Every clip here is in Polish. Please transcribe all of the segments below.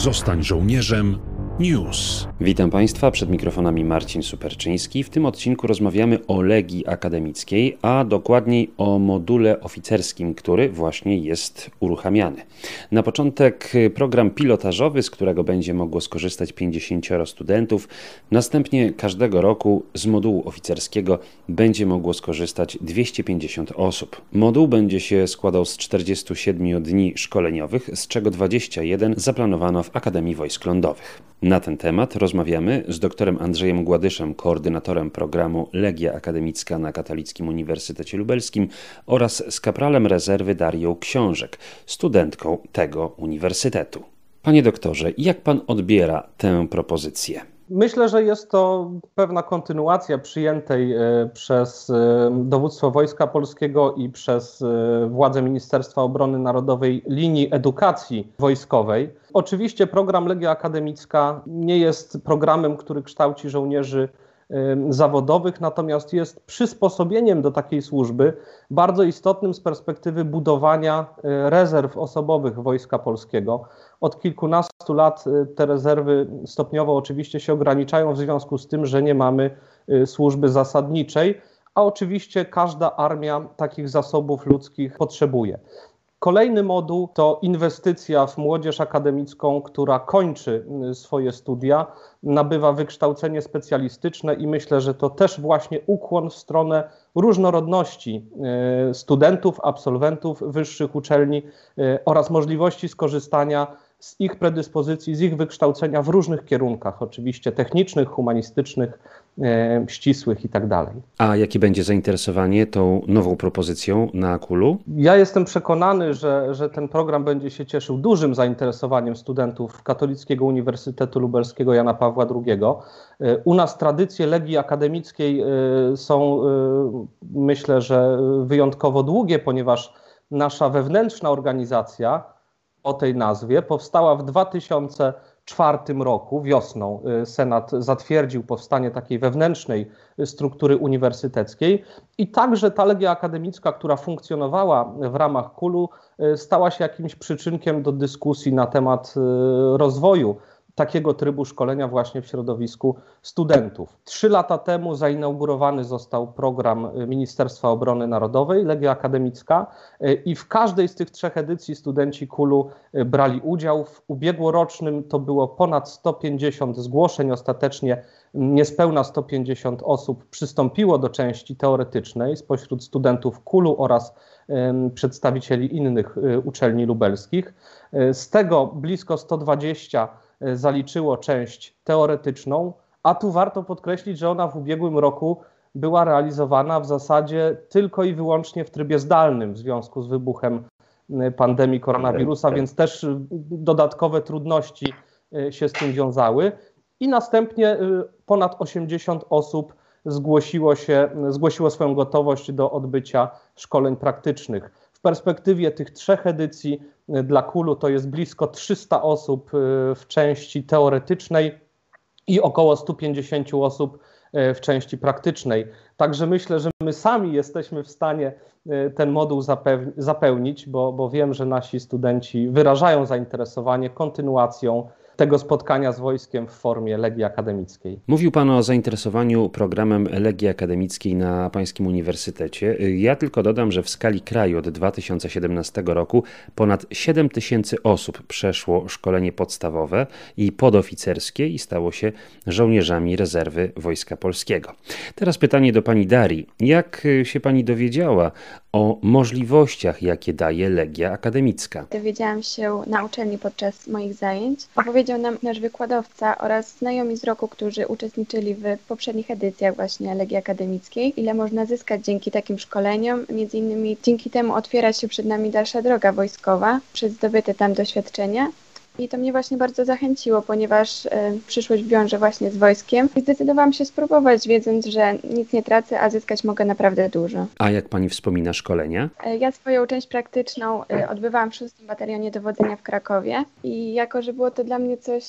Zostań żołnierzem News. Witam Państwa, przed mikrofonami Marcin Superczyński. W tym odcinku rozmawiamy o Legii Akademickiej, a dokładniej o module oficerskim, który właśnie jest uruchamiany. Na początek program pilotażowy, z którego będzie mogło skorzystać 50 studentów. Następnie każdego roku z modułu oficerskiego będzie mogło skorzystać 250 osób. Moduł będzie się składał z 47 dni szkoleniowych, z czego 21 zaplanowano w Akademii Wojsk Lądowych. Na ten temat rozmawiamy z doktorem Andrzejem Gładyszem, koordynatorem programu Legia Akademicka na Katolickim Uniwersytecie Lubelskim oraz z kapralem rezerwy Darią Książek, studentką tego uniwersytetu. Panie doktorze, jak pan odbiera tę propozycję? Myślę, że jest to pewna kontynuacja przyjętej e, przez e, dowództwo Wojska Polskiego i przez e, władze Ministerstwa Obrony Narodowej linii edukacji wojskowej. Oczywiście program Legia Akademicka nie jest programem, który kształci żołnierzy zawodowych, natomiast jest przysposobieniem do takiej służby bardzo istotnym z perspektywy budowania rezerw osobowych Wojska Polskiego. Od kilkunastu lat y, te rezerwy stopniowo oczywiście się ograniczają w związku z tym, że nie mamy y, służby zasadniczej, a oczywiście każda armia takich zasobów ludzkich potrzebuje. Kolejny moduł to inwestycja w młodzież akademicką, która kończy y, swoje studia, nabywa wykształcenie specjalistyczne i myślę, że to też właśnie ukłon w stronę różnorodności studentów, absolwentów wyższych uczelni oraz możliwości skorzystania z ich predyspozycji, z ich wykształcenia w różnych kierunkach, oczywiście technicznych, humanistycznych, e, ścisłych itd. Tak A jakie będzie zainteresowanie tą nową propozycją na Kulu? Ja jestem przekonany, że, że ten program będzie się cieszył dużym zainteresowaniem studentów Katolickiego Uniwersytetu Lubelskiego Jana Pawła II. E, u nas tradycje Legii Akademickiej e, są, e, myślę, że wyjątkowo długie, ponieważ nasza wewnętrzna organizacja, o tej nazwie powstała w 2004 roku, wiosną. Y, Senat zatwierdził powstanie takiej wewnętrznej struktury uniwersyteckiej i także ta legia akademicka, która funkcjonowała w ramach KULU, y, stała się jakimś przyczynkiem do dyskusji na temat y, rozwoju takiego trybu szkolenia właśnie w środowisku studentów. Trzy lata temu zainaugurowany został program Ministerstwa Obrony Narodowej, Legia Akademicka i w każdej z tych trzech edycji studenci KULU brali udział. W ubiegłorocznym to było ponad 150 zgłoszeń, ostatecznie niespełna 150 osób przystąpiło do części teoretycznej spośród studentów KULU oraz przedstawicieli innych y, uczelni lubelskich. Z tego blisko 120 E, zaliczyło część teoretyczną, a tu warto podkreślić, że ona w ubiegłym roku była realizowana w zasadzie tylko i wyłącznie w trybie zdalnym w związku z wybuchem e, pandemii koronawirusa, tak. więc też e, dodatkowe trudności się z tym wiązały. I następnie ponad 80 osób zgłosiło, się, zgłosiło swoją gotowość do odbycia szkoleń praktycznych. W perspektywie tych trzech edycji y, dla Kulu to jest blisko 300 osób y, w części teoretycznej i około 150 osób y, w części praktycznej. Także myślę, że my sami jesteśmy w stanie ten moduł zapełnić, bo, bo wiem, że nasi studenci wyrażają zainteresowanie kontynuacją tego spotkania z wojskiem w formie Legii Akademickiej. Mówił Pan o zainteresowaniu programem Legii Akademickiej na Pańskim Uniwersytecie. Ja tylko dodam, że w skali kraju od 2017 roku ponad 7 tysięcy osób przeszło szkolenie podstawowe i podoficerskie i stało się żołnierzami rezerwy Wojska Polskiego. Teraz pytanie do Pani Darii. Jak się Pani dowiedziała o możliwościach, jakie daje Legia Akademicka? Dowiedziałam się na uczelni podczas moich zajęć. Opowiedział powiedział nam nasz wykładowca oraz znajomi z roku, którzy uczestniczyli w poprzednich edycjach właśnie Legii Akademickiej, ile można zyskać dzięki takim szkoleniom. Między innymi dzięki temu otwiera się przed nami dalsza droga wojskowa przez zdobyte tam doświadczenia. I to mnie właśnie bardzo zachęciło, ponieważ y, przyszłość wiąże właśnie z wojskiem. I zdecydowałam się spróbować, wiedząc, że nic nie tracę, a zyskać mogę naprawdę dużo. A jak pani wspomina szkolenia? Y, ja swoją część praktyczną y, odbywałam w 6 batalionie dowodzenia w Krakowie i jako, że było to dla mnie coś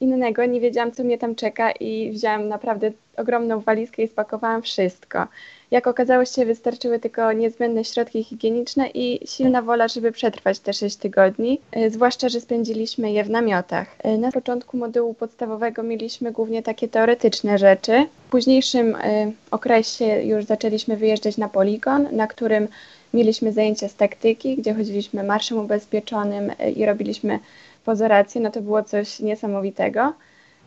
innego, nie wiedziałam, co mnie tam czeka i wzięłam naprawdę ogromną walizkę i spakowałam wszystko. Jak okazało się, wystarczyły tylko niezbędne środki higieniczne i silna wola, żeby przetrwać te 6 tygodni, e, zwłaszcza, że spędziliśmy je w namiotach. E, na początku modułu podstawowego mieliśmy głównie takie teoretyczne rzeczy. W późniejszym e, okresie już zaczęliśmy wyjeżdżać na poligon, na którym mieliśmy zajęcia z taktyki, gdzie chodziliśmy marszem ubezpieczonym i robiliśmy pozorację. No to było coś niesamowitego.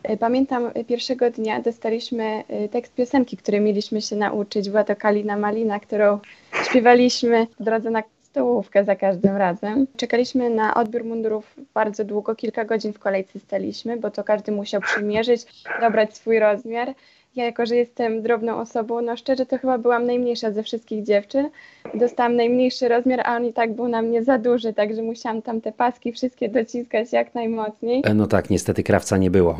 E, pamiętam e, pierwszego dnia dostaliśmy e, tekst piosenki, której mieliśmy się nauczyć. Była to Kalina Malina, którą śpiewaliśmy w drodze na stołówkę za każdym razem. Czekaliśmy na odbiór mundurów bardzo długo, kilka godzin w kolejce staliśmy, bo to każdy musiał przymierzyć, dobrać swój rozmiar. Ja jako, że jestem drobną osobą, no szczerze to chyba byłam najmniejsza ze wszystkich dziewczyn. Dostałam najmniejszy rozmiar, a on i tak był na mnie za duży, także musiałam tam te paski wszystkie dociskać jak najmocniej. E, no tak, niestety krawca nie było.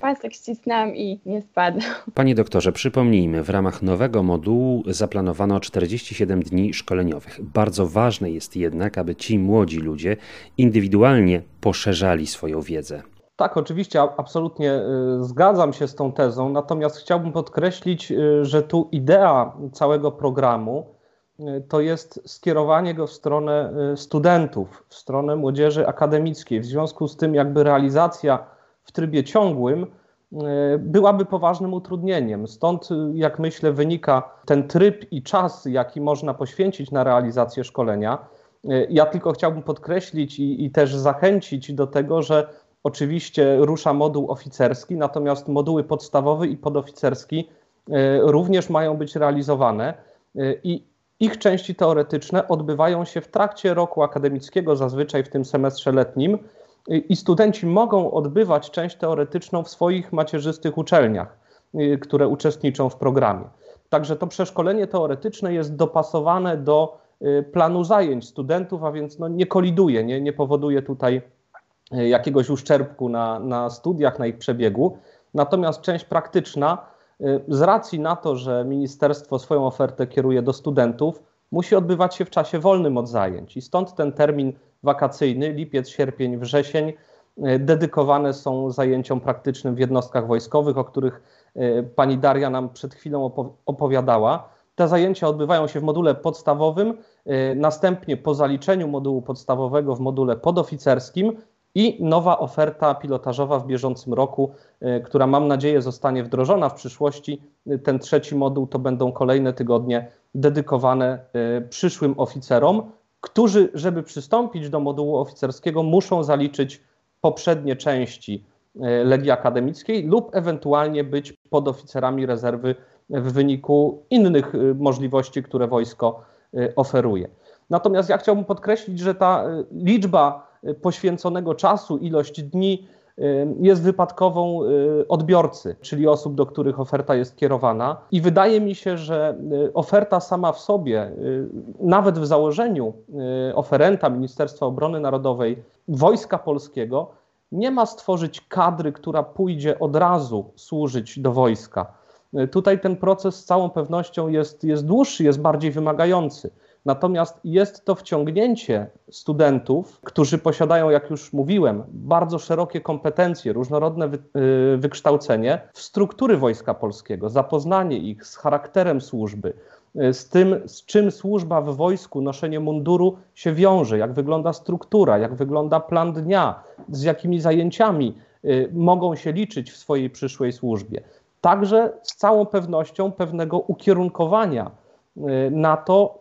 Pasek ścisnęłam i nie spadł. Panie doktorze, przypomnijmy, w ramach nowego modułu zaplanowano 47 dni szkoleniowych. Bardzo ważne jest jednak, aby ci młodzi ludzie indywidualnie poszerzali swoją wiedzę. Tak, oczywiście, absolutnie y, zgadzam się z tą tezą, natomiast chciałbym podkreślić, y, że tu idea całego programu y, to jest skierowanie go w stronę studentów, w stronę młodzieży akademickiej. W związku z tym, jakby realizacja w trybie ciągłym byłaby poważnym utrudnieniem. Stąd, jak myślę, wynika ten tryb i czas, jaki można poświęcić na realizację szkolenia. Ja tylko chciałbym podkreślić i, i też zachęcić do tego, że Oczywiście rusza moduł oficerski, natomiast moduły podstawowy i podoficerski e, również mają być realizowane e, i ich części teoretyczne odbywają się w trakcie roku akademickiego, zazwyczaj w tym semestrze letnim, e, i studenci mogą odbywać część teoretyczną w swoich macierzystych uczelniach, które uczestniczą w programie. Także to przeszkolenie teoretyczne jest dopasowane do planu zajęć studentów, a więc no nie koliduje, nie, nie powoduje tutaj jakiegoś uszczerbku na, na studiach, na ich przebiegu. Natomiast część praktyczna, e, z racji na to, że ministerstwo swoją ofertę kieruje do studentów, musi odbywać się w czasie wolnym od zajęć. I stąd ten termin wakacyjny, lipiec, sierpień, wrzesień, e, dedykowane są zajęciom praktycznym w jednostkach wojskowych, o których pani Daria nam przed chwilą opowiadała. Te zajęcia odbywają się w module podstawowym, następnie po zaliczeniu modułu podstawowego w module podoficerskim i nowa oferta pilotażowa w bieżącym roku, e, która mam nadzieję zostanie wdrożona w przyszłości. Ten trzeci moduł to będą kolejne tygodnie dedykowane e, przyszłym oficerom, którzy, żeby przystąpić do modułu oficerskiego, muszą zaliczyć poprzednie części e, Legii Akademickiej lub ewentualnie być podoficerami rezerwy w wyniku innych możliwości, które wojsko oferuje. Natomiast ja chciałbym podkreślić, że ta liczba poświęconego czasu, ilość dni y, jest wypadkową y, odbiorcy, czyli osób, do których oferta jest kierowana. I wydaje mi się, że y, oferta sama w sobie, nawet w założeniu oferenta Ministerstwa Obrony Narodowej, Wojska Polskiego, nie ma stworzyć kadry, która pójdzie od razu służyć do wojska. Tutaj ten proces z całą pewnością jest, jest dłuższy, jest bardziej wymagający. Natomiast jest to wciągnięcie studentów, którzy posiadają, jak już mówiłem, bardzo szerokie kompetencje, różnorodne wy, y, wykształcenie w struktury Wojska Polskiego, zapoznanie ich z charakterem służby, y, z tym, z czym służba w wojsku, noszenie munduru się wiąże, jak wygląda struktura, jak wygląda plan dnia, z jakimi zajęciami y, mogą się liczyć w swojej przyszłej służbie. Także z całą pewnością pewnego ukierunkowania na to,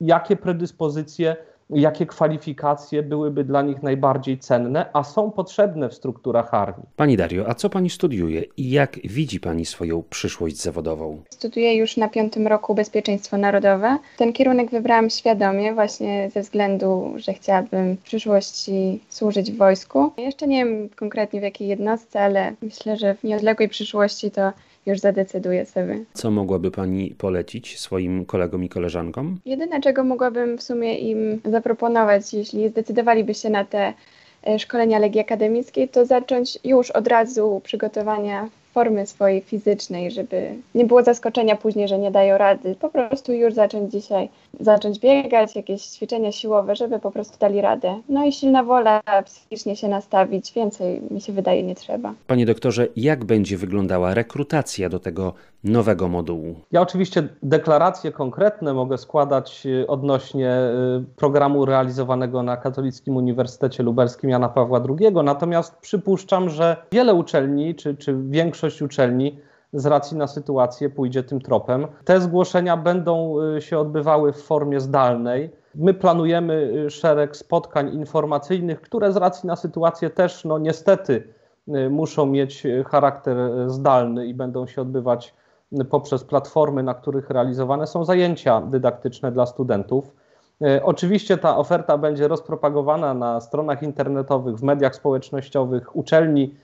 jakie predyspozycje, jakie kwalifikacje byłyby dla nich najbardziej cenne, a są potrzebne w strukturach armii. Pani Dario, a co Pani studiuje i jak widzi Pani swoją przyszłość zawodową? Studiuję już na piątym roku bezpieczeństwo narodowe. Ten kierunek wybrałam świadomie, właśnie ze względu, że chciałabym w przyszłości służyć w wojsku. Jeszcze nie wiem konkretnie w jakiej jednostce, ale myślę, że w nieodległej przyszłości to już zadecyduję sobie. Co mogłaby Pani polecić swoim kolegom i koleżankom? Jedyne, czego mogłabym w sumie im zaproponować, jeśli zdecydowaliby się na te e, szkolenia Legii Akademickiej, to zacząć już od razu przygotowania formy swojej fizycznej, żeby nie było zaskoczenia później, że nie dają rady. Po prostu już zacząć dzisiaj, zacząć biegać, jakieś ćwiczenia siłowe, żeby po prostu dali radę. No i silna wola, psychicznie się nastawić, więcej mi się wydaje nie trzeba. Panie doktorze, jak będzie wyglądała rekrutacja do tego nowego modułu? Ja oczywiście deklaracje konkretne mogę składać y, odnośnie y, programu realizowanego na Katolickim Uniwersytecie Lubelskim Jana Pawła II, natomiast przypuszczam, że wiele uczelni, czy, czy większość uczelni z racji na sytuację pójdzie tym tropem. Te zgłoszenia będą y, się odbywały w formie zdalnej. My planujemy szereg spotkań informacyjnych, które z racji na sytuację też, no niestety, muszą mieć charakter zdalny i będą się odbywać poprzez platformy, na których realizowane są zajęcia dydaktyczne dla studentów. Oczywiście ta oferta będzie rozpropagowana na stronach internetowych, w mediach społecznościowych, uczelni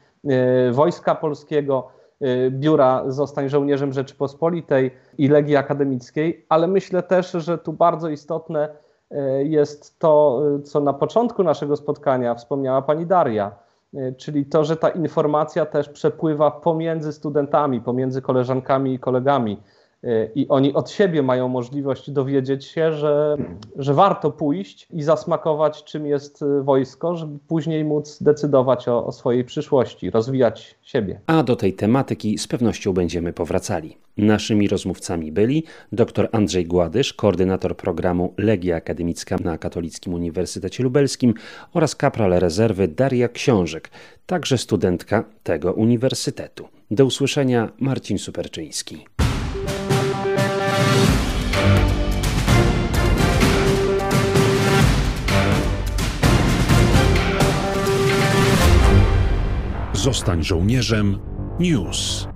Wojska Polskiego, Biura Zostań Żołnierzem Rzeczypospolitej i Legii Akademickiej, ale myślę też, że tu bardzo istotne jest to, co na początku naszego spotkania wspomniała pani Daria czyli to, że ta informacja też przepływa pomiędzy studentami, pomiędzy koleżankami i kolegami. E, I oni od siebie mają możliwość dowiedzieć się, że, że warto pójść i zasmakować, czym jest wojsko, żeby później móc decydować o, o swojej przyszłości, rozwijać siebie. A do tej tematyki z pewnością będziemy powracali. Naszymi rozmówcami byli dr Andrzej Gładysz, koordynator programu Legia Akademicka na Katolickim Uniwersytecie Lubelskim oraz kapral rezerwy Daria Książek, także studentka tego uniwersytetu. Do usłyszenia, Marcin Superczyński. Zostań żołnierzem. News.